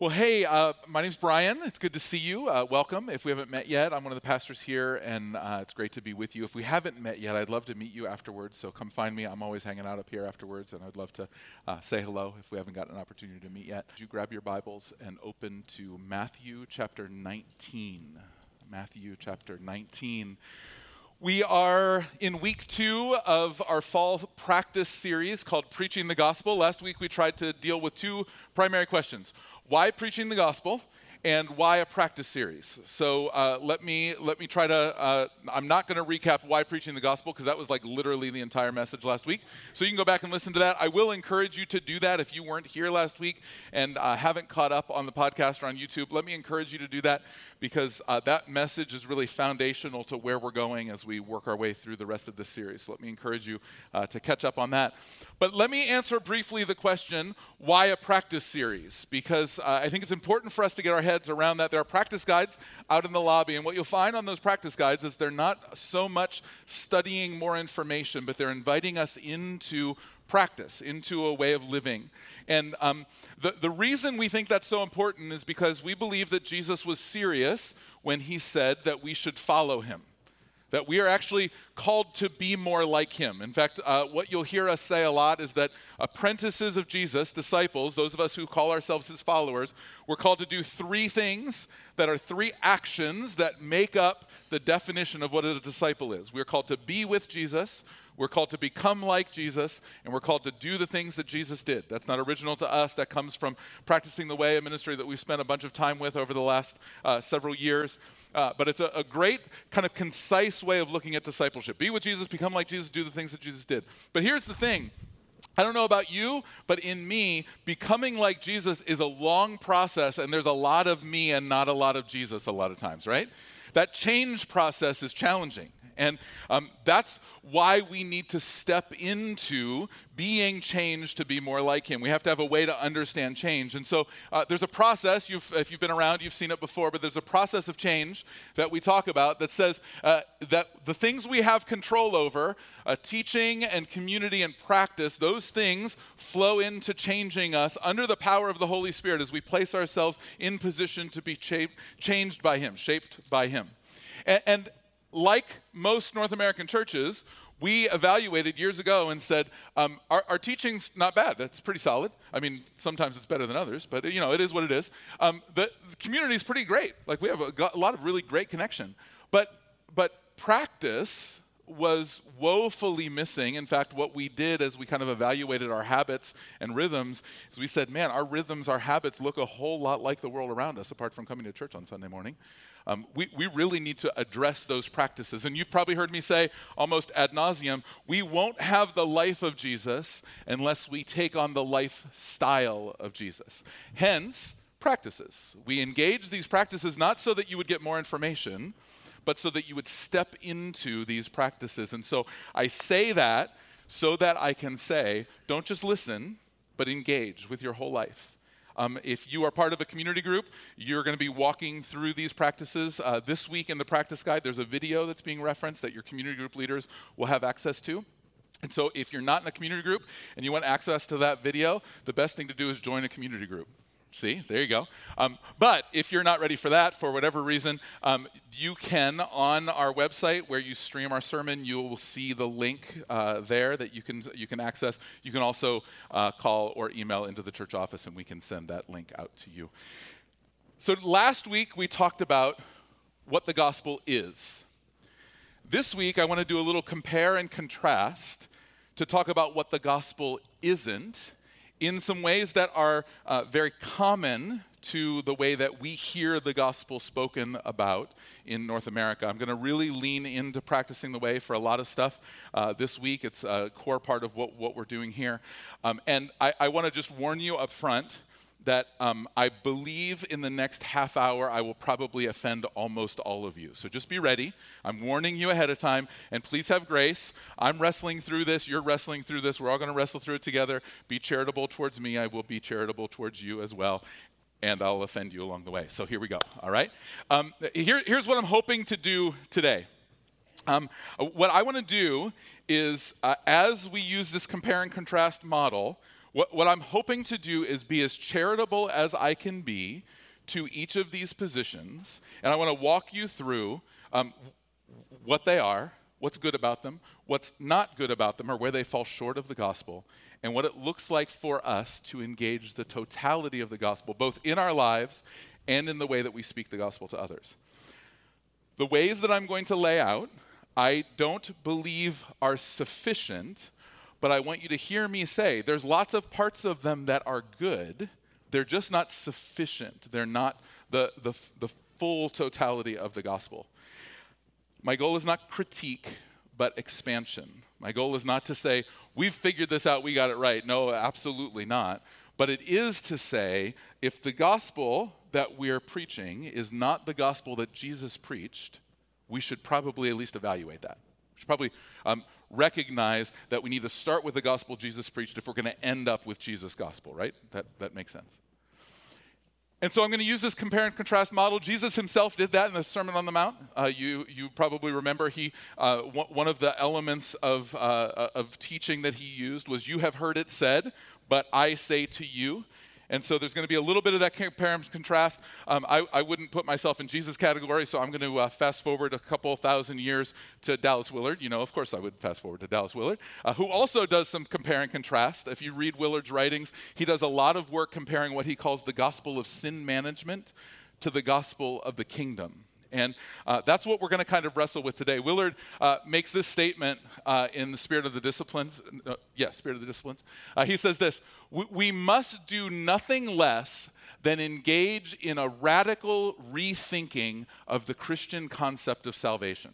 Well, hey, uh, my name's Brian. It's good to see you. Uh, welcome. If we haven't met yet, I'm one of the pastors here, and uh, it's great to be with you. If we haven't met yet, I'd love to meet you afterwards, so come find me. I'm always hanging out up here afterwards, and I'd love to uh, say hello if we haven't gotten an opportunity to meet yet. Would you grab your Bibles and open to Matthew chapter 19. Matthew chapter 19. We are in week two of our fall practice series called Preaching the Gospel. Last week we tried to deal with two primary questions why preaching the gospel? And why a practice series. So uh, let me let me try to. Uh, I'm not going to recap why preaching the gospel because that was like literally the entire message last week. So you can go back and listen to that. I will encourage you to do that if you weren't here last week and uh, haven't caught up on the podcast or on YouTube. Let me encourage you to do that because uh, that message is really foundational to where we're going as we work our way through the rest of this series. So let me encourage you uh, to catch up on that. But let me answer briefly the question why a practice series? Because uh, I think it's important for us to get our heads around that. There are practice guides out in the lobby, and what you'll find on those practice guides is they're not so much studying more information, but they're inviting us into practice, into a way of living. And um, the, the reason we think that's so important is because we believe that Jesus was serious when he said that we should follow him that we are actually called to be more like him. In fact, uh, what you'll hear us say a lot is that apprentices of Jesus, disciples, those of us who call ourselves his followers, we're called to do three things that are three actions that make up the definition of what a disciple is. We're called to be with Jesus, we're called to become like Jesus, and we're called to do the things that Jesus did. That's not original to us. That comes from practicing the way, a ministry that we've spent a bunch of time with over the last uh, several years. Uh, but it's a, a great, kind of concise way of looking at discipleship. Be with Jesus, become like Jesus, do the things that Jesus did. But here's the thing I don't know about you, but in me, becoming like Jesus is a long process, and there's a lot of me and not a lot of Jesus a lot of times, right? That change process is challenging. And um, that's why we need to step into being changed to be more like Him. We have to have a way to understand change. And so uh, there's a process, you've, if you've been around, you've seen it before, but there's a process of change that we talk about that says uh, that the things we have control over, uh, teaching and community and practice, those things flow into changing us under the power of the Holy Spirit as we place ourselves in position to be cha- changed by Him, shaped by Him. And, and like most North American churches, we evaluated years ago and said um, our, our, teaching's not bad. That's pretty solid. I mean sometimes it's better than others but you know it is what it is. Um, the, the is pretty great. Like we have a, a, lot of really great connection. But but practice was woefully missing in fact what we did as we kind of evaluated our habits and rhythms is we said man our rhythms our habits look a whole lot like the world around us apart from coming to church on sunday morning um, we, we really need to address those practices. And you've probably heard me say almost ad nauseum we won't have the life of Jesus unless we take on the lifestyle of Jesus. Hence, practices. We engage these practices not so that you would get more information, but so that you would step into these practices. And so I say that so that I can say, don't just listen, but engage with your whole life. Um, if you are part of a community group, you're going to be walking through these practices. Uh, this week in the practice guide, there's a video that's being referenced that your community group leaders will have access to. And so, if you're not in a community group and you want access to that video, the best thing to do is join a community group. See, there you go. Um, but if you're not ready for that for whatever reason, um, you can on our website where you stream our sermon, you will see the link uh, there that you can you can access. You can also uh, call or email into the church office, and we can send that link out to you. So last week we talked about what the gospel is. This week I want to do a little compare and contrast to talk about what the gospel isn't in some ways that are uh, very common to the way that we hear the gospel spoken about in North America. I'm going to really lean into practicing the way for a lot of stuff uh, this week. It's a core part of what, what we're doing here. Um, and I, I want to just warn you up front that um, I believe in the next half hour I will probably offend almost all of you. So just be ready. I'm warning you ahead of time, and please have grace. I'm wrestling through this. You're wrestling through this. We're all going to wrestle through it together. Be charitable towards me. I will be charitable towards you as well. And I'll offend you along the way. So here we go. All right? Um, here, here's what I'm hoping to do today. Um, what I want to do is, uh, as we use this compare and contrast model, What, what I'm hoping to do is be as charitable as I can be to each of these positions, and I want to walk you through um, what they are, what's good about them, what's not good about them, or where they fall short of the gospel, and what it looks like for us to engage the totality of the gospel, both in our lives and in the way that we speak the gospel to others. The ways that I'm going to lay out, I don't believe are sufficient, but I want you to hear me say there's lots of parts of them that are good. They're just not sufficient. They're not the, the, the full totality of the gospel. My goal is not critique, but expansion. My goal is not to say, we've figured this out, we got it right. No, absolutely not. But it is to say, if the gospel that we're preaching is not the gospel that Jesus preached, we should probably at least evaluate that. We should probably um, recognize that we need to start with the gospel Jesus preached if we're going to end up with Jesus' gospel, right? That, that makes sense. And so I'm going to use this compare and contrast model. Jesus himself did that in the Sermon on the Mount. Uh, you, you probably remember he, uh, one of the elements of, uh, of teaching that he used was, You have heard it said, but I say to you. And so there's going to be a little bit of that compare and contrast. Um, I, I, wouldn't put myself in Jesus' category, so I'm going to uh, fast forward a couple thousand years to Dallas Willard. You know, of course, I would fast forward to Dallas Willard, uh, who also does some compare and contrast. If you read Willard's writings, he does a lot of work comparing what he calls the gospel of sin management to the gospel of the kingdom. And uh, that's what we're going to kind of wrestle with today. Willard uh, makes this statement uh, in the Spirit of the Disciplines. Uh, yeah, Spirit of the Disciplines. Uh, he says this We must do nothing less than engage in a radical rethinking of the Christian concept of salvation.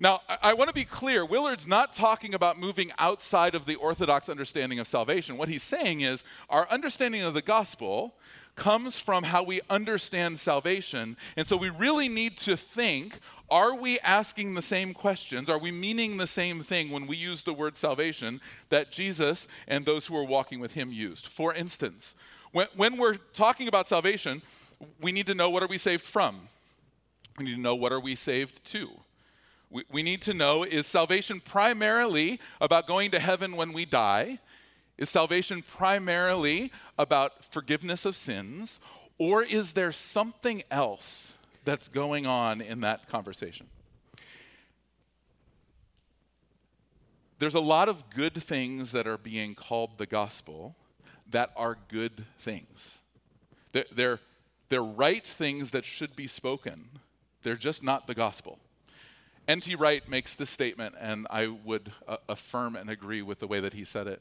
Now, I, I want to be clear Willard's not talking about moving outside of the orthodox understanding of salvation. What he's saying is our understanding of the gospel comes from how we understand salvation. And so we really need to think are we asking the same questions? Are we meaning the same thing when we use the word salvation that Jesus and those who are walking with him used? For instance, when, when we're talking about salvation, we need to know what are we saved from? We need to know what are we saved to? We, we need to know is salvation primarily about going to heaven when we die? Is salvation primarily about forgiveness of sins, or is there something else that's going on in that conversation? There's a lot of good things that are being called the gospel that are good things. They're, they're, they're right things that should be spoken, they're just not the gospel. N.T. Wright makes this statement, and I would uh, affirm and agree with the way that he said it.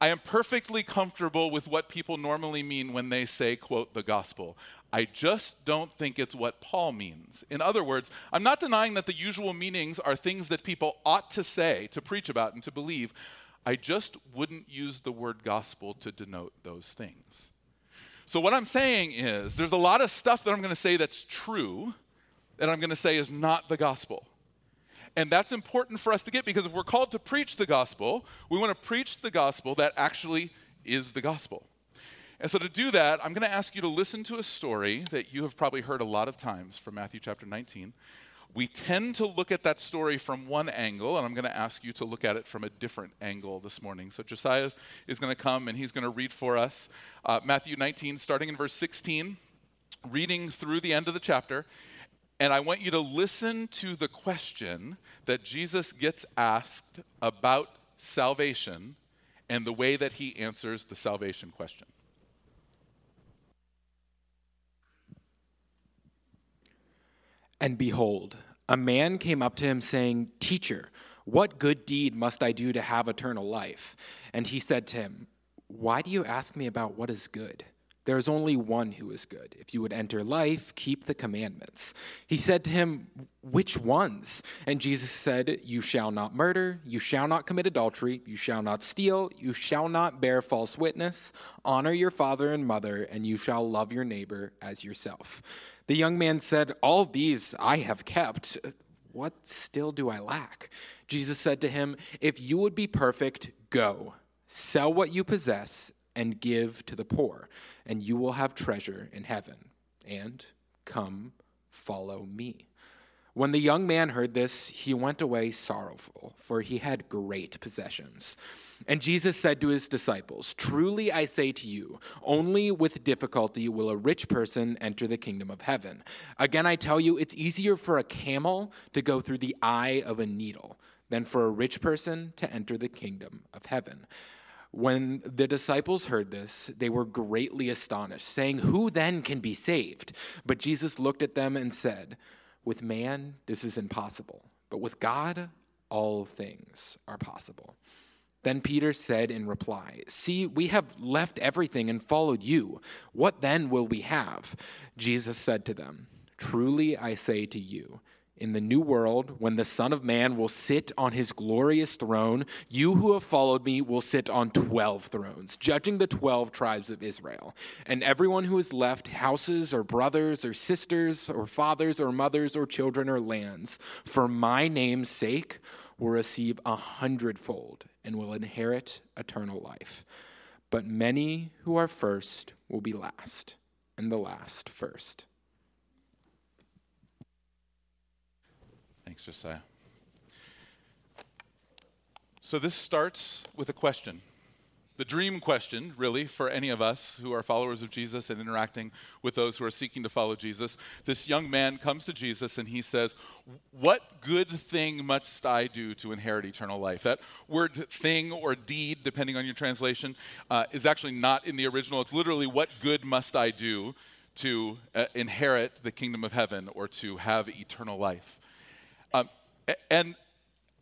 I am perfectly comfortable with what people normally mean when they say, quote, the gospel. I just don't think it's what Paul means. In other words, I'm not denying that the usual meanings are things that people ought to say, to preach about, and to believe. I just wouldn't use the word gospel to denote those things. So, what I'm saying is, there's a lot of stuff that I'm going to say that's true that I'm going to say is not the gospel. And that's important for us to get because if we're called to preach the gospel, we want to preach the gospel that actually is the gospel. And so to do that, I'm going to ask you to listen to a story that you have probably heard a lot of times from Matthew chapter 19. We tend to look at that story from one angle, and I'm going to ask you to look at it from a different angle this morning. So Josiah is going to come and he's going to read for us uh, Matthew 19, starting in verse 16, reading through the end of the chapter. And I want you to listen to the question that Jesus gets asked about salvation and the way that he answers the salvation question. And behold, a man came up to him saying, Teacher, what good deed must I do to have eternal life? And he said to him, Why do you ask me about what is good? There is only one who is good. If you would enter life, keep the commandments. He said to him, Which ones? And Jesus said, You shall not murder, you shall not commit adultery, you shall not steal, you shall not bear false witness, honor your father and mother, and you shall love your neighbor as yourself. The young man said, All these I have kept. What still do I lack? Jesus said to him, If you would be perfect, go. Sell what you possess and give to the poor, and you will have treasure in heaven. And come, follow me. When the young man heard this, he went away sorrowful, for he had great possessions. And Jesus said to his disciples, Truly I say to you, only with difficulty will a rich person enter the kingdom of heaven. Again, I tell you, it's easier for a camel to go through the eye of a needle than for a rich person to enter the kingdom of heaven. When the disciples heard this, they were greatly astonished, saying, Who then can be saved? But Jesus looked at them and said, with man, this is impossible, but with God, all things are possible. Then Peter said in reply, See, we have left everything and followed you. What then will we have? Jesus said to them, Truly I say to you, in the new world, when the Son of Man will sit on his glorious throne, you who have followed me will sit on 12 thrones, judging the 12 tribes of Israel. And everyone who has left houses or brothers or sisters or fathers or mothers or children or lands for my name's sake will receive a hundredfold and will inherit eternal life. But many who are first will be last, and the last first. Thanks, Josiah. So this starts with a question. The dream question, really, for any of us who are followers of Jesus and interacting with those who are seeking to follow Jesus. This young man comes to Jesus and he says, What good thing must I do to inherit eternal life? That word thing or deed, depending on your translation, uh, is actually not in the original. It's literally, What good must I do to uh, inherit the kingdom of heaven or to have eternal life? Um, and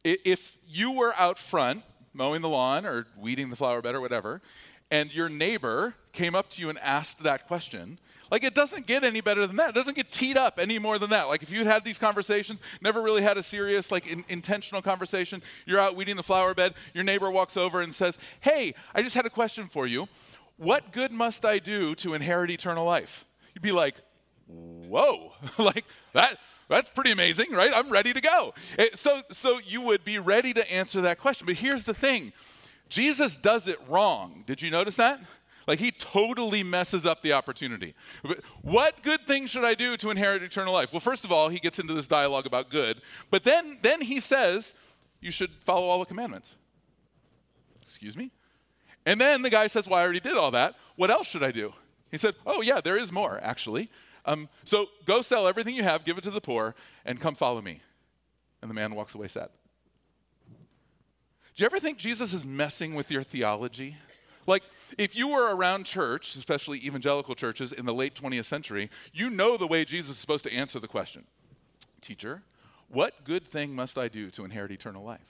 if you were out front mowing the lawn or weeding the flower bed or whatever, and your neighbor came up to you and asked that question, like it doesn't get any better than that. It doesn't get teed up any more than that. Like if you'd had these conversations, never really had a serious, like in, intentional conversation, you're out weeding the flower bed, your neighbor walks over and says, Hey, I just had a question for you. What good must I do to inherit eternal life? You'd be like, Whoa, like that that's pretty amazing, right? I'm ready to go. Eh, so, so you would be ready to answer that question. But here's the thing Jesus does it wrong. Did you notice that? Like he totally messes up the opportunity. What good thing should I do to inherit eternal life? Well, first of all, he gets into this dialogue about good, but then then he says you should follow all the commandments. Excuse me? And then the guy says, "Well, I already did all that. What else should I do?" He said, "Oh, yeah, there is more actually. Um, so go sell everything you have, give it to the poor, and come follow me. And the man walks away sad. Do you ever think Jesus is messing with your theology? Like, if you were around church, especially evangelical churches in the late 20th century, you know the way Jesus is supposed to answer the question Teacher, what good thing must I do to inherit eternal life?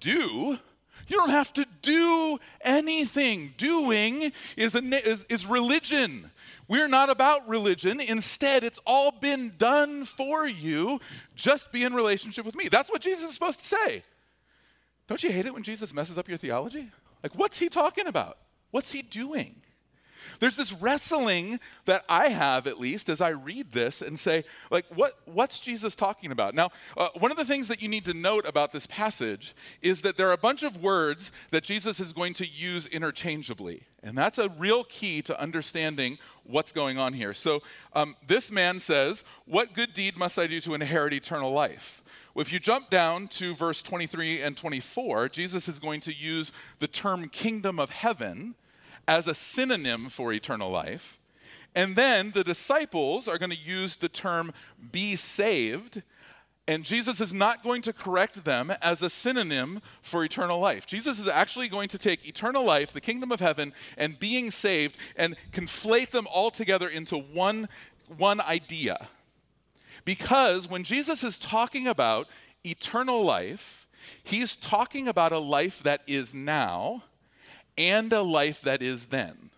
Do? You don't have to do anything. Doing is, a, is, is religion. We're not about religion. Instead, it's all been done for you. Just be in relationship with me. That's what Jesus is supposed to say. Don't you hate it when Jesus messes up your theology? Like, what's he talking about? What's he doing? There's this wrestling that I have, at least, as I read this and say, like, what, what's Jesus talking about? Now, uh, one of the things that you need to note about this passage is that there are a bunch of words that Jesus is going to use interchangeably. And that's a real key to understanding what's going on here. So, um, this man says, What good deed must I do to inherit eternal life? If you jump down to verse 23 and 24, Jesus is going to use the term kingdom of heaven as a synonym for eternal life. And then the disciples are going to use the term be saved. And Jesus is not going to correct them as a synonym for eternal life. Jesus is actually going to take eternal life, the kingdom of heaven, and being saved and conflate them all together into one, one idea. Because when Jesus is talking about eternal life, he's talking about a life that is now and a life that is then.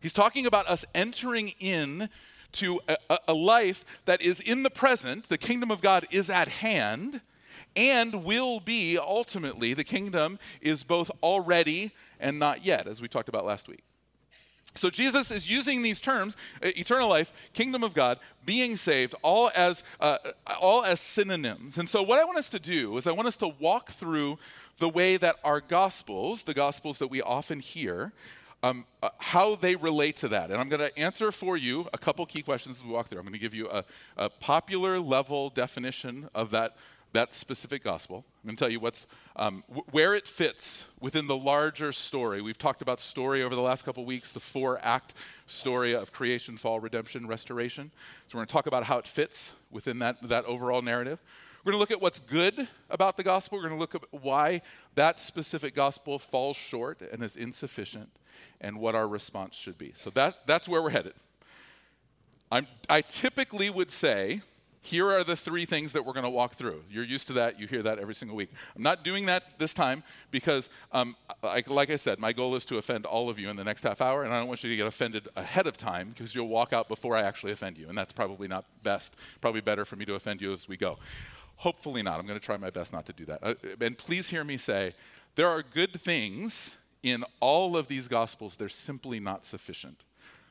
He's talking about us entering in to a, a, life that is in the present, the kingdom of God is at hand, and will be ultimately. The kingdom is both already and not yet, as we talked about last week. So Jesus is using these terms, eternal life, kingdom of God, being saved, all as, uh, all as synonyms. And so what I want us to do is I want us to walk through the way that our gospels, the gospels that we often hear, um, uh, how they relate to that. And I'm going to answer for you a couple key questions as we walk through. I'm going to give you a, a popular level definition of that, that specific gospel. I'm going to tell you what's, um, w- where it fits within the larger story. We've talked about story over the last couple weeks, the four act story of creation, fall, redemption, restoration. So we're going to talk about how it fits within that, that overall narrative. We're going to look at what's good about the gospel. We're going to look at why that specific gospel falls short and is insufficient and what our response should be. So that, that's where we're headed. I'm, I typically would say, here are the three things that we're going to walk through. You're used to that. You hear that every single week. I'm not doing that this time because, um, like, like I said, my goal is to offend all of you in the next half hour, and I don't want you to get offended ahead of time because you'll walk out before I actually offend you, and that's probably not best. Probably better for me to offend you as we go. Hopefully not. I'm going to try my best not to do that. Uh, and please hear me say there are good things in all of these gospels, they're simply not sufficient.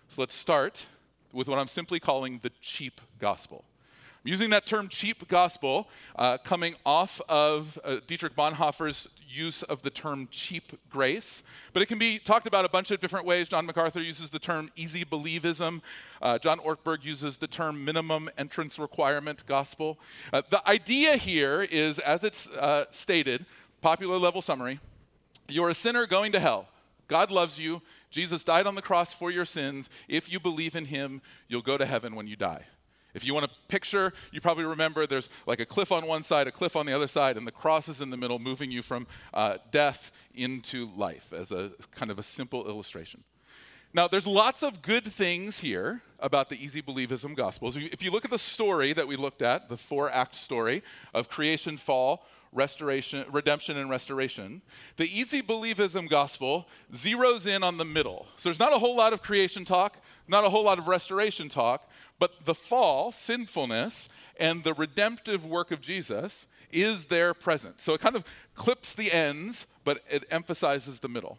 So let's start with what I'm simply calling the cheap gospel. I'm using that term cheap gospel uh, coming off of uh, Dietrich Bonhoeffer's use of the term cheap grace, but it can be talked about a bunch of different ways. John MacArthur uses the term easy believism. Uh, John Ortberg uses the term minimum entrance requirement gospel. Uh, the idea here is, as it's uh, stated, popular level summary you're a sinner going to hell. God loves you. Jesus died on the cross for your sins. If you believe in him, you'll go to heaven when you die. If you want a picture, you probably remember there's like a cliff on one side, a cliff on the other side, and the cross is in the middle, moving you from uh, death into life as a kind of a simple illustration. Now, there's lots of good things here about the easy believism gospels. If you look at the story that we looked at, the four act story of creation, fall, restoration, redemption and restoration. The easy believism gospel zeroes in on the middle. So there's not a whole lot of creation talk, not a whole lot of restoration talk, but the fall, sinfulness, and the redemptive work of Jesus is there present. So it kind of clips the ends, but it emphasizes the middle.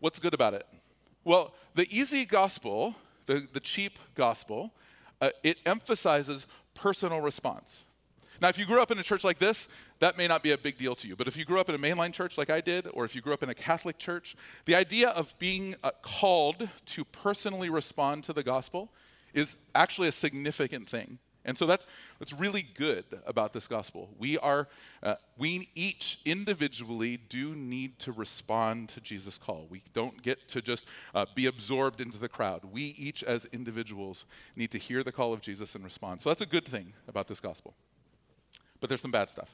What's good about it? Well, the easy gospel, the, the cheap gospel, uh, it emphasizes personal response. Now, if you grew up in a church like this, that may not be a big deal to you. But if you grew up in a mainline church like I did, or if you grew up in a Catholic church, the idea of being uh, called to personally respond to the gospel is actually a significant thing. And so that's, that's really good about this gospel. We are, uh, we each individually do need to respond to Jesus' call. We don't get to just uh, be absorbed into the crowd. We each, as individuals, need to hear the call of Jesus and respond. So that's a good thing about this gospel but there's some bad stuff.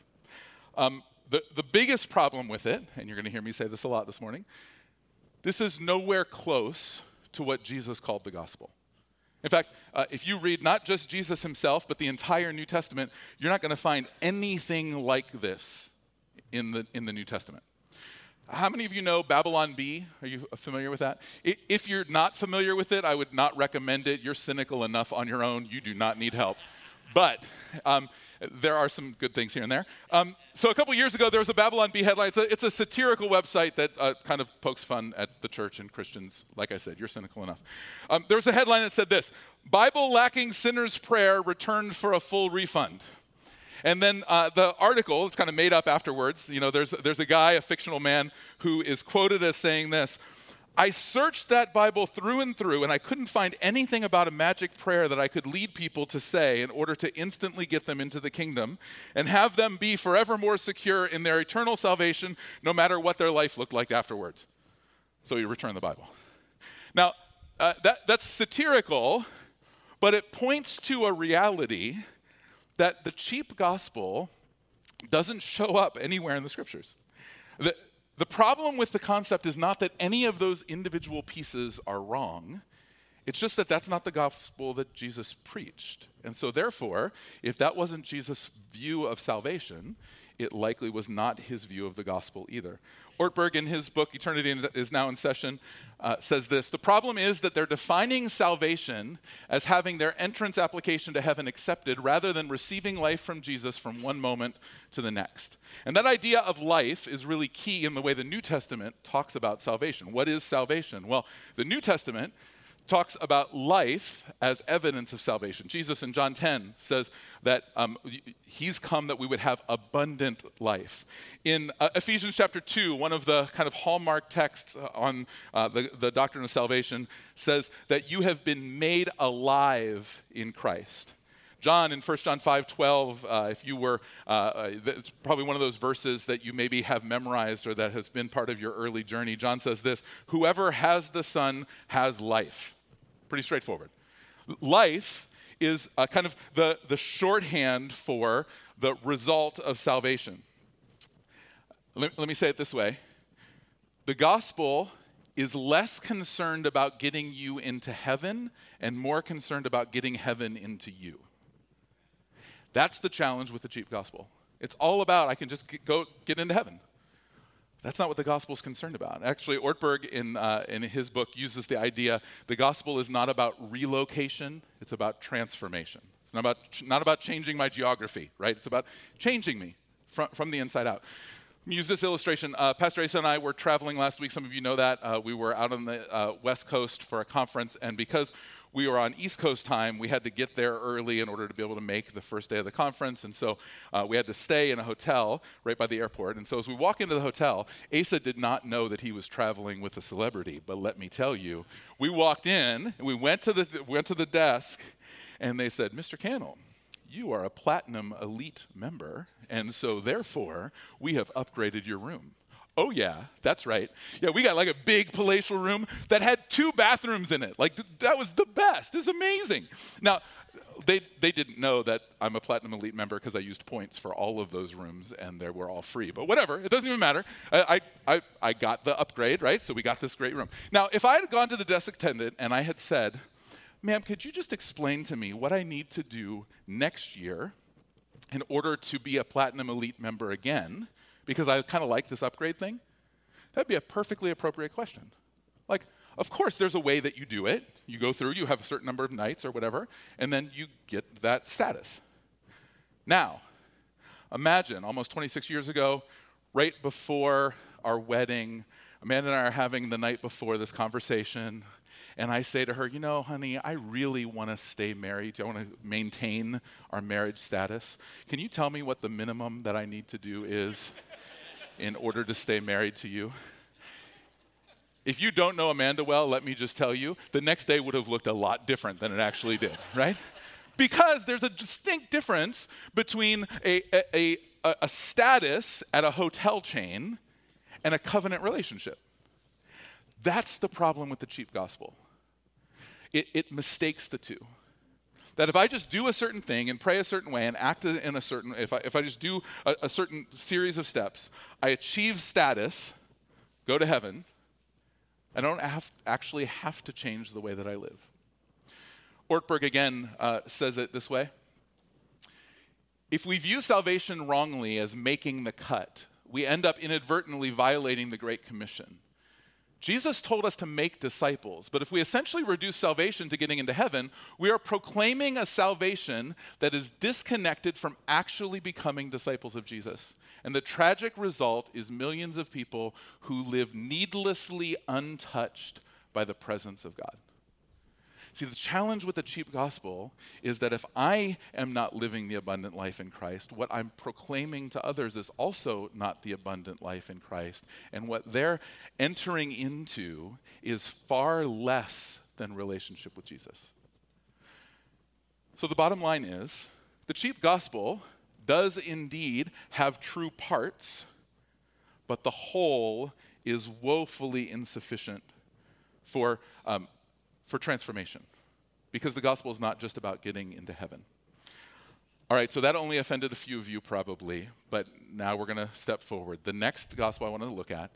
Um, the, the biggest problem with it, and you're going to hear me say this a lot this morning, this is nowhere close to what Jesus called the gospel. In fact, uh, if you read not just Jesus himself, but the entire New Testament, you're not going to find anything like this in the, in the New Testament. How many of you know Babylon Bee? Are you familiar with that? If you're not familiar with it, I would not recommend it. You're cynical enough on your own. You do not need help. But um, there are some good things here and there. Um, so a couple years ago, there was a Babylon Bee headline. It's a, it's a satirical website that uh, kind of pokes fun at the church and Christians. Like I said, you're cynical enough. Um, there was a headline that said this Bible lacking sinner's prayer returned for a full refund. And then uh, the article, it's kind of made up afterwards. You know, there's, there's a guy, a fictional man, who is quoted as saying this I searched that Bible through and through, and I couldn't find anything about a magic prayer that I could lead people to say in order to instantly get them into the kingdom and have them be forever more secure in their eternal salvation, no matter what their life looked like afterwards. So he returned the Bible. Now, uh, that, that's satirical, but it points to a reality that the cheap gospel doesn't show up anywhere in the scriptures. The, the problem with the concept is not that any of those individual pieces are wrong. It's just that that's not the gospel that Jesus preached. And so, therefore, if that wasn't Jesus' view of salvation, it likely was not his view of the gospel either. Ortberg, in his book, Eternity is Now in Session, uh, says this The problem is that they're defining salvation as having their entrance application to heaven accepted rather than receiving life from Jesus from one moment to the next. And that idea of life is really key in the way the New Testament talks about salvation. What is salvation? Well, the New Testament talks about life as evidence of salvation. Jesus in John 10 says that um, he's come that we would have abundant life. In uh, Ephesians chapter 2, one of the kind of hallmark texts on uh, the, the doctrine of salvation says that you have been made alive in Christ. John in 1 John 5 12, uh, if you were, uh, uh, it's probably one of those verses that you maybe have memorized or that has been part of your early journey. John says this Whoever has the Son has life. Pretty straightforward. Life is kind of the, the shorthand for the result of salvation. Let, let me say it this way the gospel is less concerned about getting you into heaven and more concerned about getting heaven into you. That's the challenge with the cheap gospel. It's all about I can just get, go get into heaven. That's not what the gospel is concerned about. Actually, Ortberg in, uh, in his book uses the idea the gospel is not about relocation, it's about transformation. It's not about, not about changing my geography, right? It's about changing me from, from the inside out. Use this illustration. Uh, Pastor Asa and I were traveling last week. Some of you know that. Uh, we were out on the uh, West Coast for a conference, and because we were on East Coast time. We had to get there early in order to be able to make the first day of the conference. And so uh, we had to stay in a hotel right by the airport. And so as we walk into the hotel, Asa did not know that he was traveling with a celebrity. But let me tell you, we walked in, and we went to the, went to the desk, and they said, Mr. Cannell, you are a platinum elite member, and so therefore we have upgraded your room. Oh, yeah, that's right. Yeah, we got like a big palatial room that had two bathrooms in it. Like, that was the best. It's amazing. Now, they, they didn't know that I'm a Platinum Elite member because I used points for all of those rooms and they were all free. But whatever, it doesn't even matter. I, I, I got the upgrade, right? So we got this great room. Now, if I had gone to the desk attendant and I had said, ma'am, could you just explain to me what I need to do next year in order to be a Platinum Elite member again? Because I kind of like this upgrade thing? That'd be a perfectly appropriate question. Like, of course, there's a way that you do it. You go through, you have a certain number of nights or whatever, and then you get that status. Now, imagine almost 26 years ago, right before our wedding, Amanda and I are having the night before this conversation, and I say to her, You know, honey, I really want to stay married. I want to maintain our marriage status. Can you tell me what the minimum that I need to do is? In order to stay married to you. If you don't know Amanda well, let me just tell you, the next day would have looked a lot different than it actually did, right? Because there's a distinct difference between a, a, a, a status at a hotel chain and a covenant relationship. That's the problem with the cheap gospel. It, it mistakes the two that if I just do a certain thing and pray a certain way and act in a certain, if I, if I just do a, a certain series of steps, I achieve status, go to heaven, I don't have, actually have to change the way that I live. Ortberg again uh, says it this way If we view salvation wrongly as making the cut, we end up inadvertently violating the Great Commission. Jesus told us to make disciples, but if we essentially reduce salvation to getting into heaven, we are proclaiming a salvation that is disconnected from actually becoming disciples of Jesus. And the tragic result is millions of people who live needlessly untouched by the presence of God. See, the challenge with the cheap gospel is that if I am not living the abundant life in Christ, what I'm proclaiming to others is also not the abundant life in Christ. And what they're entering into is far less than relationship with Jesus. So the bottom line is the cheap gospel does indeed have true parts, but the whole is woefully insufficient for um, for transformation because the gospel is not just about getting into heaven. All right, so that only offended a few of you probably, but now we're going to step forward. The next gospel I want to look at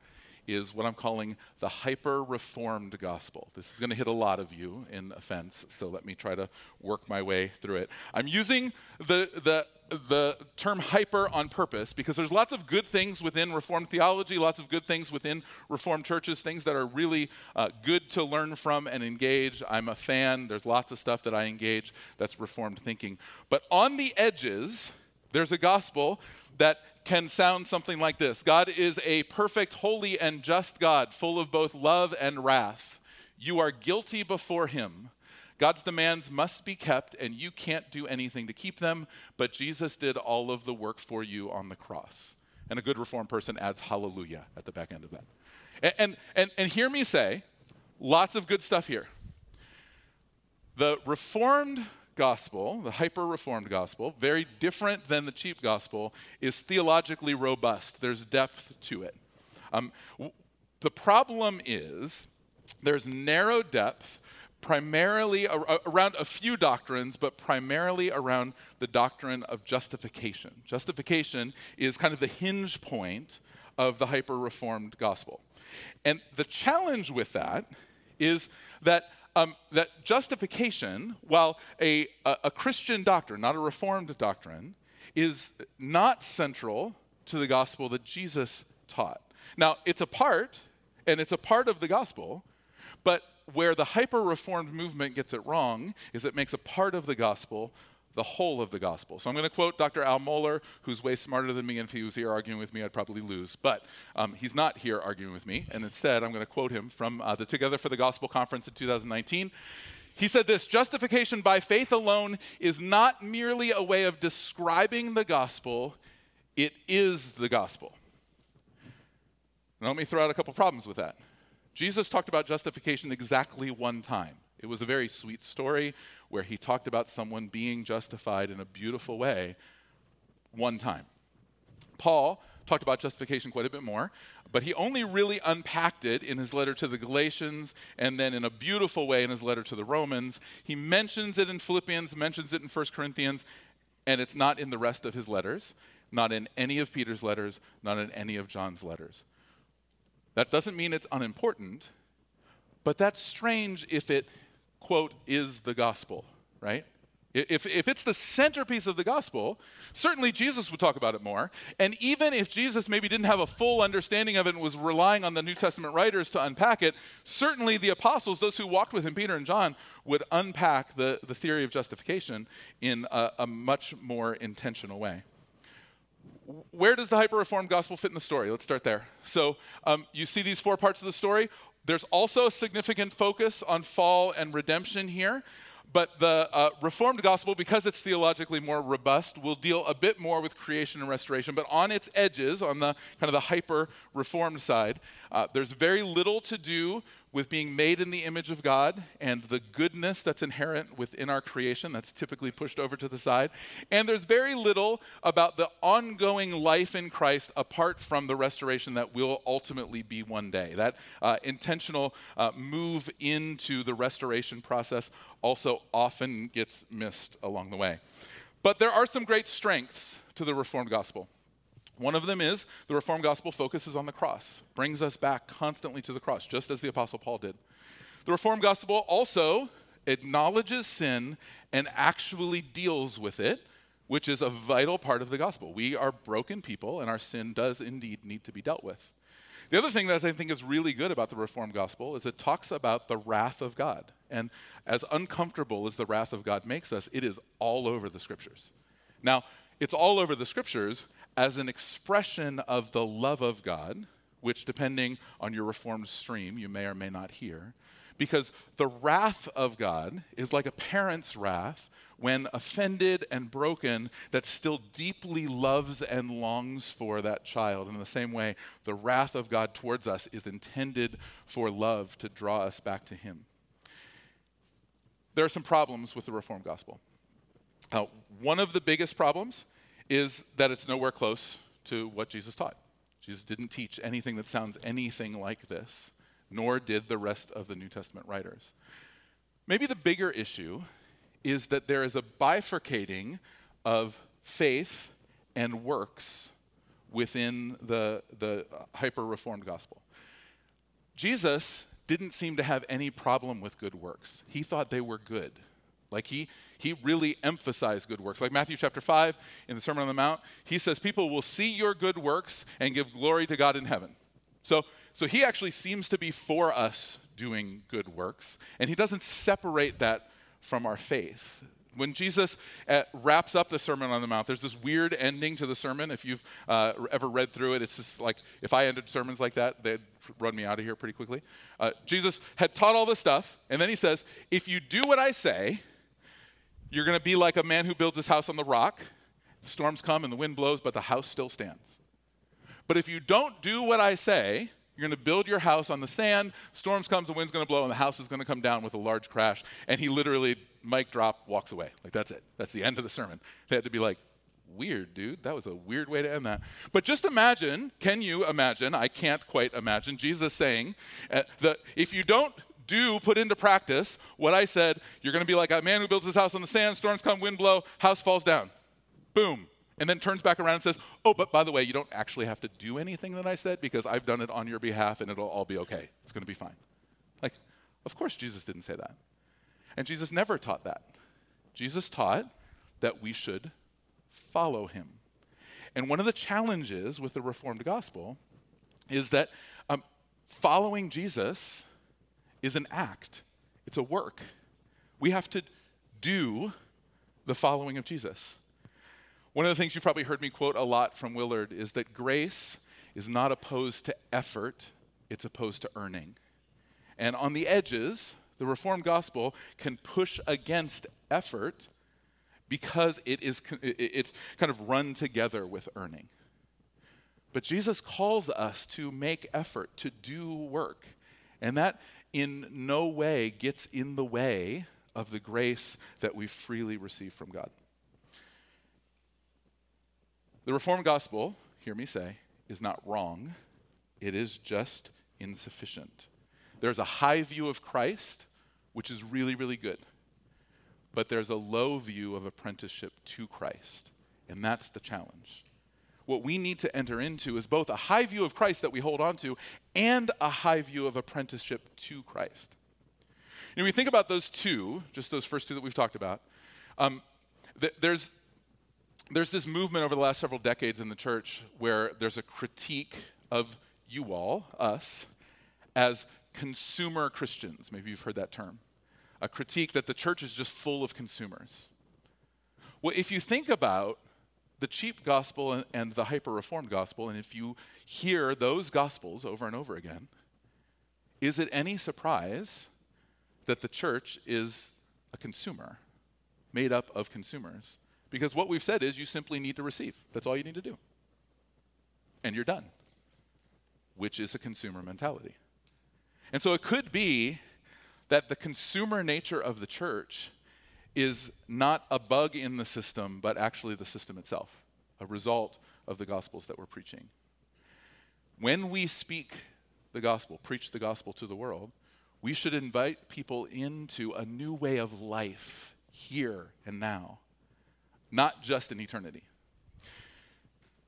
is what I'm calling the hyper reformed gospel. This is going to hit a lot of you in offense, so let me try to work my way through it. I'm using the, the, the term hyper on purpose because there's lots of good things within Reformed theology, lots of good things within Reformed churches, things that are really uh, good to learn from and engage. I'm a fan. There's lots of stuff that I engage that's Reformed thinking. But on the edges, there's a gospel that can sound something like this God is a perfect, holy, and just God, full of both love and wrath. You are guilty before Him. God's demands must be kept, and you can't do anything to keep them, but Jesus did all of the work for you on the cross. And a good Reformed person adds hallelujah at the back end of that. And, and, and, and hear me say, lots of good stuff here. The Reformed gospel, the hyper Reformed gospel, very different than the cheap gospel, is theologically robust. There's depth to it. Um, w- the problem is there's narrow depth primarily ar- around a few doctrines, but primarily around the doctrine of justification. Justification is kind of the hinge point of the hyper reformed gospel. And the challenge with that is that. Um, that justification, while a, a, a Christian doctrine, not a reformed doctrine, is not central to the gospel that Jesus taught. Now, it's a part, and it's a part of the gospel, but where the hyper reformed movement gets it wrong is it makes a part of the gospel the whole of the gospel. So I'm going to quote Dr. Al Mohler, who's way smarter than me, and if he was here arguing with me, I'd probably lose. But um, he's not here arguing with me, and instead I'm going to quote him from uh, the Together for the Gospel conference in 2019. He said this Justification by faith alone is not merely a way of describing the gospel, it is the gospel. Now, let me throw out a couple problems with that. Jesus talked about justification exactly one time. It was a very sweet story where he talked about someone being justified in a beautiful way one time. Paul talked about justification quite a bit more, but he only really unpacked it in his letter to the Galatians and then in a beautiful way in his letter to the Romans. He mentions it in Philippians, mentions it in 1 Corinthians, and it's not in the rest of his letters, not in any of Peter's letters, not in any of John's letters. That doesn't mean it's unimportant, but that's strange if it, quote, is the gospel, right? If, if it's the centerpiece of the gospel, certainly Jesus would talk about it more. And even if Jesus maybe didn't have a full understanding of it and was relying on the New Testament writers to unpack it, certainly the apostles, those who walked with him, Peter and John, would unpack the, the theory of justification in a, a much more intentional way where does the hyper reformed gospel fit in the story? Let's start there. So, um, you see these four parts of the story. There's also a significant focus on fall and redemption here. But the uh, Reformed gospel, because it's theologically more robust, will deal a bit more with creation and restoration. But on its edges, on the kind of the hyper Reformed side, uh, there's very little to do with being made in the image of God and the goodness that's inherent within our creation that's typically pushed over to the side. And there's very little about the ongoing life in Christ apart from the restoration that will ultimately be one day. That uh, intentional uh, move into the restoration process also often gets missed along the way. But there are some great strengths to the Reformed gospel. One of them is the Reformed gospel focuses on the cross, brings us back constantly to the cross, just as the Apostle Paul did. The Reformed gospel also acknowledges sin and actually deals with it, which is a vital part of the gospel. We are broken people, and our sin does indeed need to be dealt with. The other thing that I think is really good about the Reformed gospel is it talks about the wrath of God. And as uncomfortable as the wrath of God makes us, it is all over the scriptures. Now, it's all over the scriptures as an expression of the love of God, which, depending on your reformed stream, you may or may not hear. Because the wrath of God is like a parent's wrath when offended and broken, that still deeply loves and longs for that child. And In the same way, the wrath of God towards us is intended for love to draw us back to Him. There are some problems with the Reformed gospel. Uh, one of the biggest problems is that it's nowhere close to what Jesus taught. Jesus didn't teach anything that sounds anything like this, nor did the rest of the New Testament writers. Maybe the bigger issue is that there is a bifurcating of faith and works within the, the hyper reformed gospel. Jesus didn't seem to have any problem with good works, he thought they were good. Like he, he really emphasized good works. Like Matthew chapter 5 in the Sermon on the Mount, he says, People will see your good works and give glory to God in heaven. So, so he actually seems to be for us doing good works, and he doesn't separate that from our faith. when Jesus uh, wraps up the Sermon on the Mount, there's this weird ending to the sermon. If you've uh, ever read through it, it's just like if I ended sermons like that, they'd run me out of here pretty quickly. Uh, Jesus had taught all this stuff, and then he says, If you do what I say, you're going to be like a man who builds his house on the rock. The storms come and the wind blows, but the house still stands. But if you don't do what I say, you're going to build your house on the sand, storms comes, the wind's going to blow, and the house is going to come down with a large crash. And he literally, mic drop, walks away. Like, that's it. That's the end of the sermon. They had to be like, weird, dude. That was a weird way to end that. But just imagine, can you imagine? I can't quite imagine Jesus saying uh, that if you don't do put into practice what I said, you're going to be like a man who builds his house on the sand, storms come, wind blow, house falls down. Boom and then turns back around and says, Oh, but by the way, you don't actually have to do anything that I said because I've done it on your behalf and it'll all be okay. It's going to be fine. Like, of course, Jesus didn't say that. And Jesus never taught that. Jesus taught that we should follow him. And one of the challenges with the Reformed gospel is that um, following Jesus is an act, it's a work. We have to do the following of Jesus. One of the things you've probably heard me quote a lot from Willard is that grace is not opposed to effort, it's opposed to earning. And on the edges, the Reformed gospel can push against effort because it is, it's kind of run together with earning. But Jesus calls us to make effort, to do work. And that in no way gets in the way of the grace that we freely receive from God. The Reformed gospel, hear me say, is not wrong, it is just insufficient. There's a high view of Christ, which is really, really good. But there's a low view of apprenticeship to Christ, and that's the challenge. What we need to enter into is both a high view of Christ that we hold on to and a high view of apprenticeship to Christ. Know, we think about those two, just those first two that we've talked about. Um, th- there's there's this movement over the last several decades in the church where there's a critique of you all, us, as consumer Christians. Maybe you've heard that term. A critique that the church is just full of consumers. Well, if you think about the cheap gospel and, the hyper reformed gospel, and if you hear those gospels over and over again, is it any surprise that the church is a consumer, made up of consumers? Because what we've said is you simply need to receive. That's all you need to do. And you're done, which is a consumer mentality. And so it could be that the consumer nature of the church is not a bug in the system, but actually the system itself, a result of the gospels that we're preaching. When we speak the gospel, preach the gospel to the world, we should invite people into a new way of life here and now not just in eternity.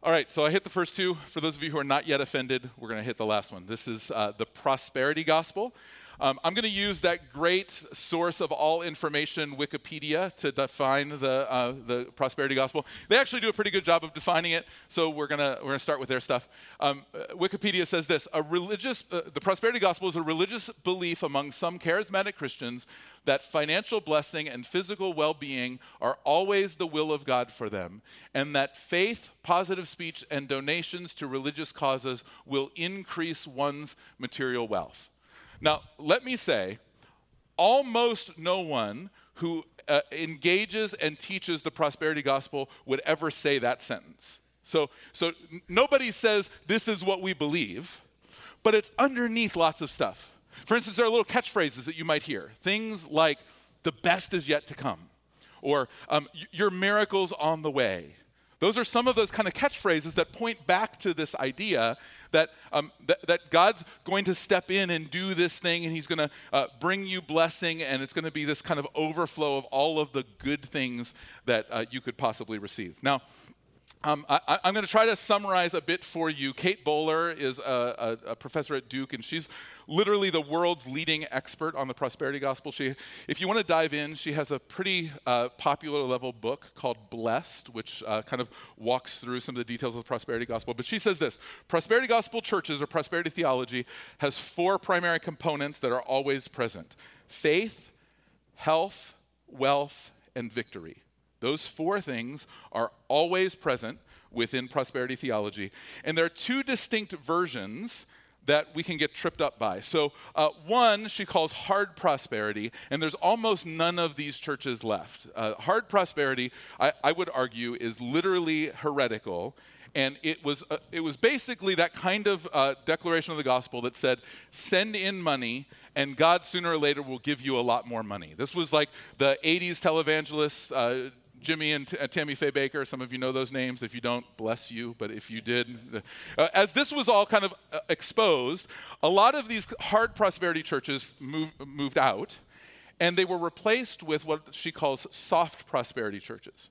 All right, so I hit the first two. For those of you who are not yet offended, we're going to hit the last one. This is uh, the prosperity gospel. Um, I'm going to use that great source of all information, Wikipedia, to define the, uh, the prosperity gospel. They actually do a pretty good job of defining it, so we're going we're gonna start with their stuff. Um, uh, Wikipedia says this a religious, uh, The prosperity gospel is a religious belief among some charismatic Christians that financial blessing and physical well being are always the will of God for them, and that faith, positive speech, and donations to religious causes will increase one's material wealth. Now, let me say, almost no one who uh, engages and teaches the prosperity gospel would ever say that sentence. So, so nobody says this is what we believe, but it's underneath lots of stuff. For instance, there are little catchphrases that you might hear. Things like, the best is yet to come, or um, your miracle's on the way, those are some of those kind of catchphrases that point back to this idea that, um, that, that, God's going to step in and do this thing, and He's going to uh, bring you blessing, and it's going to be this kind of overflow of all of the good things that uh, you could possibly receive. Now, um, I, am going to try to summarize a bit for you. Kate Bowler is a, a, a, professor at Duke, and she's literally the world's leading expert on the prosperity gospel. She, if you want to dive in, she has a pretty uh, popular level book called Blessed, which uh, kind of walks through some of the details of the prosperity gospel. But she says this Prosperity gospel churches or prosperity theology has four primary components that are always present faith, health, wealth, and victory. Those four things are always present within prosperity theology. And there are two distinct versions that we can get tripped up by. So, uh, one she calls hard prosperity, and there's almost none of these churches left. Uh, hard prosperity, I, I, would argue, is literally heretical. And it was, uh, it was basically that kind of uh, declaration of the gospel that said, send in money, and God sooner or later will give you a lot more money. This was like the 80s televangelists uh, Jimmy and uh, Tammy Faye Bakker. Some of you know those names. If you don't, bless you. But if you did, uh, as this was all kind of uh, exposed, a lot of these hard prosperity churches move, moved out, and they were replaced with what she calls soft prosperity churches.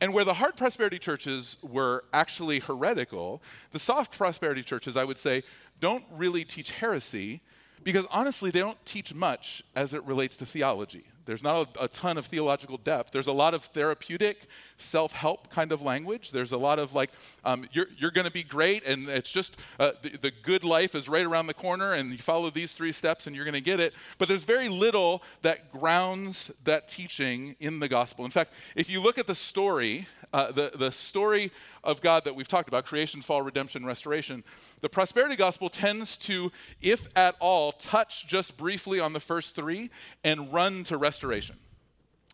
And where the hard prosperity churches were actually heretical, the soft prosperity churches, I would say, don't really teach heresy because honestly, they don't teach much as it relates to theology. There's not a, a, ton of theological depth. There's a lot of therapeutic, self help kind of language. There's a lot of like, um, you're, you're going to be great, and it's just uh, the, the good life is right around the corner, and you follow these three steps, and you're going to get it. But there's very little that grounds that teaching in the gospel. In fact, if you look at the story uh, the, the story of God that we've talked about creation, fall, redemption, restoration the prosperity gospel tends to, if at all, touch just briefly on the first three and run to restoration.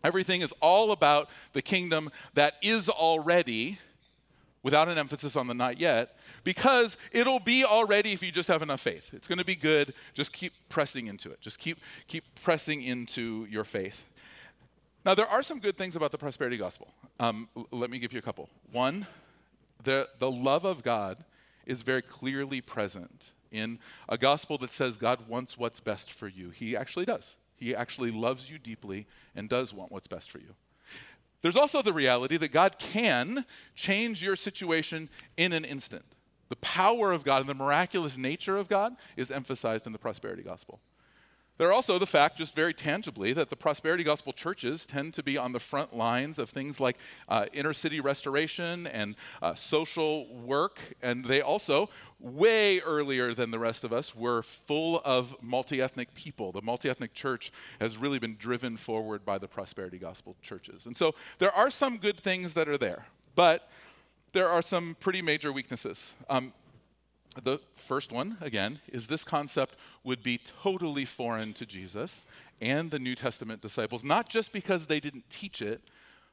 Everything is all about the kingdom that is already, without an emphasis on the not yet, because it'll be already if you just have enough faith. It's going to be good. Just keep pressing into it. Just keep, keep pressing into your faith. Now, there are some good things about the prosperity gospel. Um, let me give you a couple. One, the, the love of God is very clearly present in a gospel that says God wants what's best for you. He actually does. He actually loves you deeply and does want what's best for you. There's also the reality that God can change your situation in an instant. The power of God and the miraculous nature of God is emphasized in the prosperity gospel. There are also the fact, just very tangibly, that the prosperity gospel churches tend to be on the front lines of things like uh, inner city restoration and uh, social work. And they also, way earlier than the rest of us, were full of multi ethnic people. The multi ethnic church has really been driven forward by the prosperity gospel churches. And so there are some good things that are there, but there are some pretty major weaknesses. Um, the first one, again, is this concept would be totally foreign to Jesus and the New Testament disciples, not just because they didn't teach it,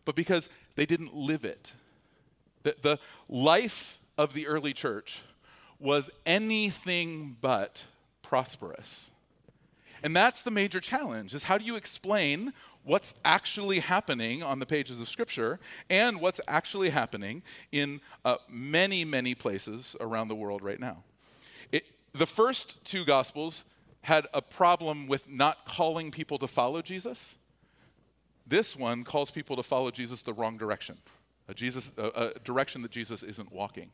but because they didn't live it. The, the life of the early church was anything but prosperous. And that's the major challenge is how do you explain what's actually happening on the pages of Scripture and what's actually happening in uh, many, many places around the world right now. The first two Gospels had a problem with not calling people to follow Jesus. This one calls people to follow Jesus the wrong direction, a, Jesus, a, a direction that Jesus isn't walking.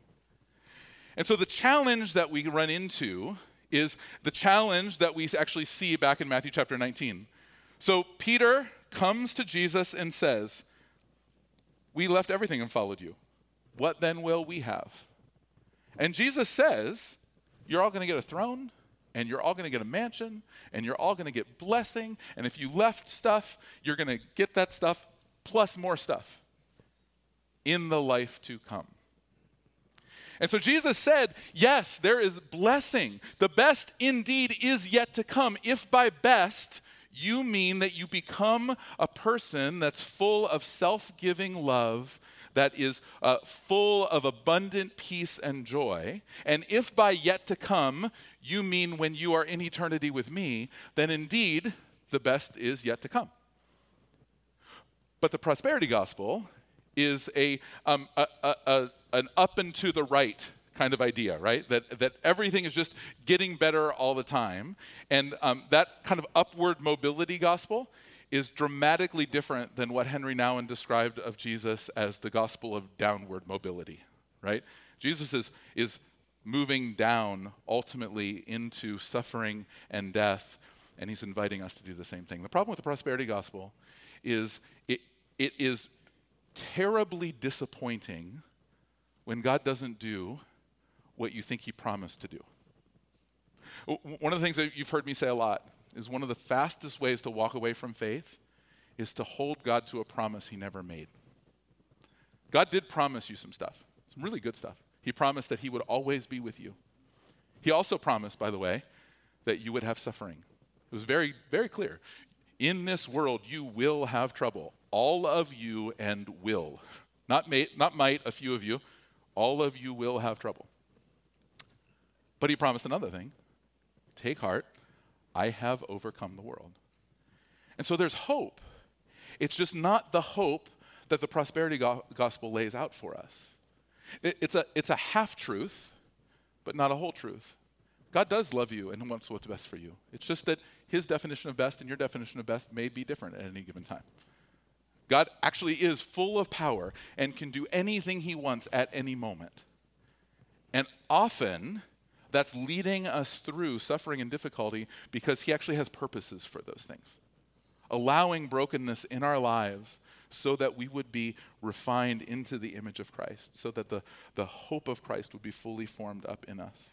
And so the challenge that we run into is the challenge that we actually see back in Matthew chapter 19. So Peter comes to Jesus and says, We left everything and followed you. What then will we have? And Jesus says, You're all going to get a throne, and you're all going to get a mansion, and you're all going to get blessing. And if you left stuff, you're going to get that stuff plus more stuff in the life to come. And so Jesus said, Yes, there is blessing. The best indeed is yet to come, if by best you mean that you become a person that's full of self giving love, that is uh, full of abundant peace and joy. And if by yet to come you mean when you are in eternity with me, then indeed the best is yet to come. But the prosperity gospel is a, um, a, a, a an up and to the right kind of idea, right? That, that everything is just getting better all the time. And um, that kind of upward mobility gospel is dramatically different than what Henry Nouwen described of Jesus as the gospel of downward mobility, right? Jesus is, is moving down ultimately into suffering and death, and he's inviting us to do the same thing. The problem with the prosperity gospel is it, it is terribly disappointing when God doesn't do what you think he promised to do. One of the things that you've heard me say a lot is one of the fastest ways to walk away from faith is to hold God to a promise he never made. God did promise you some stuff, some really good stuff. He promised that he would always be with you. He also promised, by the way, that you would have suffering. It was very, very clear. In this world, you will have trouble. All of you and will. Not, may, not might, a few of you. All of you will have trouble. But he promised another thing take heart, I have overcome the world. And so there's hope. It's just not the hope that the prosperity go- gospel lays out for us. It, it's, a, it's a half truth, but not a whole truth. God does love you and wants what's best for you. It's just that his definition of best and your definition of best may be different at any given time. God actually is full of power and can do anything he wants at any moment. And often, that's leading us through suffering and difficulty because he actually has purposes for those things. Allowing brokenness in our lives so that we would be refined into the image of Christ, so that the, the hope of Christ would be fully formed up in us.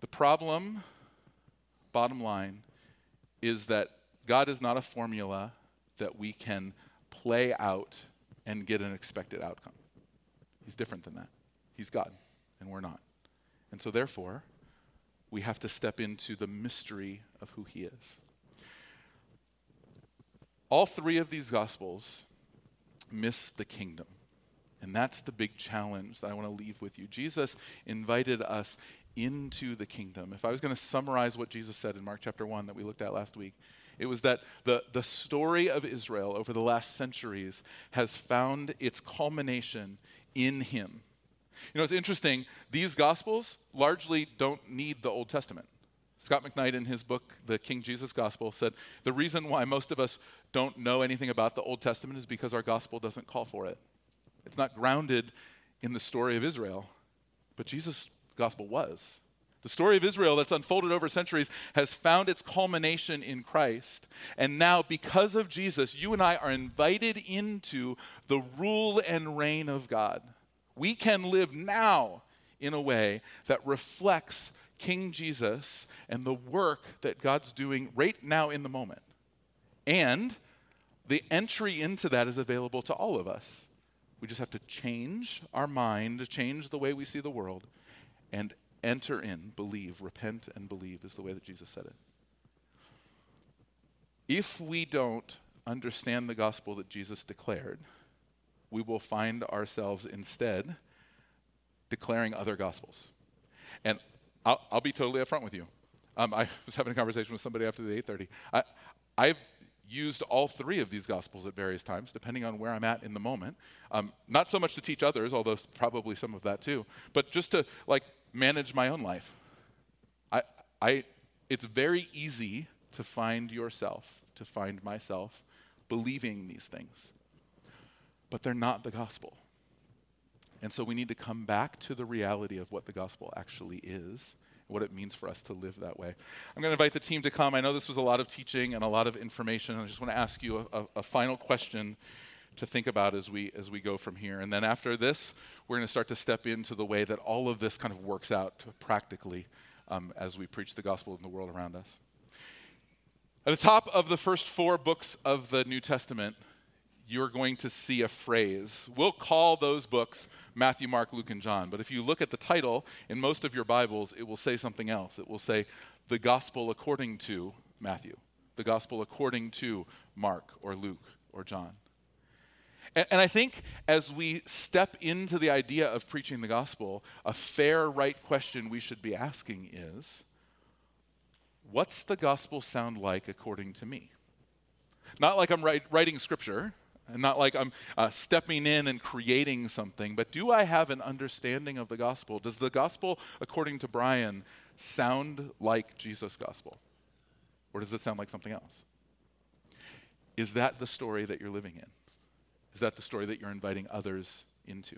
The problem, bottom line, is that God is not a formula that we can play out and get an expected outcome. He's different than that. He's God, and we're not. And so, therefore, we have to step into the mystery of who He is. All three of these Gospels miss the kingdom. And that's the big challenge that I want to leave with you. Jesus invited us into the kingdom. If I was going to summarize what Jesus said in Mark chapter 1 that we looked at last week, it was that the, the story of Israel over the last centuries has found its culmination in him. You know, it's interesting, these Gospels largely don't need the Old Testament. Scot McKnight, in his book, The King Jesus Gospel, said the reason why most of us don't know anything about the Old Testament is because our gospel doesn't call for it. It's not grounded in the story of Israel, but Jesus' gospel was. The story of Israel that's unfolded over centuries has found its culmination in Christ. And now, because of Jesus, you and I are invited into the rule and reign of God. We can live now in a way that reflects King Jesus and the work that God's doing right now in the moment. And the entry into that is available to all of us. We just have to change our mind, change the way we see the world, and enter in, believe, repent and believe is the way that Jesus said it. If we don't understand the gospel that Jesus declared, we will find ourselves instead declaring other gospels. And I'll, I'll be totally upfront with you. Um, I was having a conversation with somebody after the 8:30. I, I've used all three of these gospels at various times, depending on where I'm at in the moment. Um, not so much to teach others, although probably some of that too, but just to like manage my own life. I, I, it's very easy to find yourself, to find myself believing these things, but they're not the gospel. And so we need to come back to the reality of what the gospel actually is, and what it means for us to live that way. I'm going to invite the team to come. I know this was a lot of teaching and a lot of information. I just want to ask you a, a, a final question to think about as we as we go from here. And then after this, we're going to start to step into the way that all of this kind of works out practically um, as we preach the gospel in the world around us. At the top of the first four books of the New Testament, you're going to see a phrase. We'll call those books Matthew, Mark, Luke, and John. But if you look at the title in most of your Bibles, it will say something else. It will say the gospel according to Matthew, the gospel according to Mark or Luke or John. And, and, I think as we step into the idea of preaching the gospel, a fair, right question we should be asking is what's the gospel sound like according to me? Not like I'm write, writing scripture, and not like I'm uh, stepping in and creating something, but do I have an understanding of the gospel? Does the gospel, according to Brian, sound like Jesus' gospel? Or does it sound like something else? Is that the story that you're living in? Is that the story that you're inviting others into?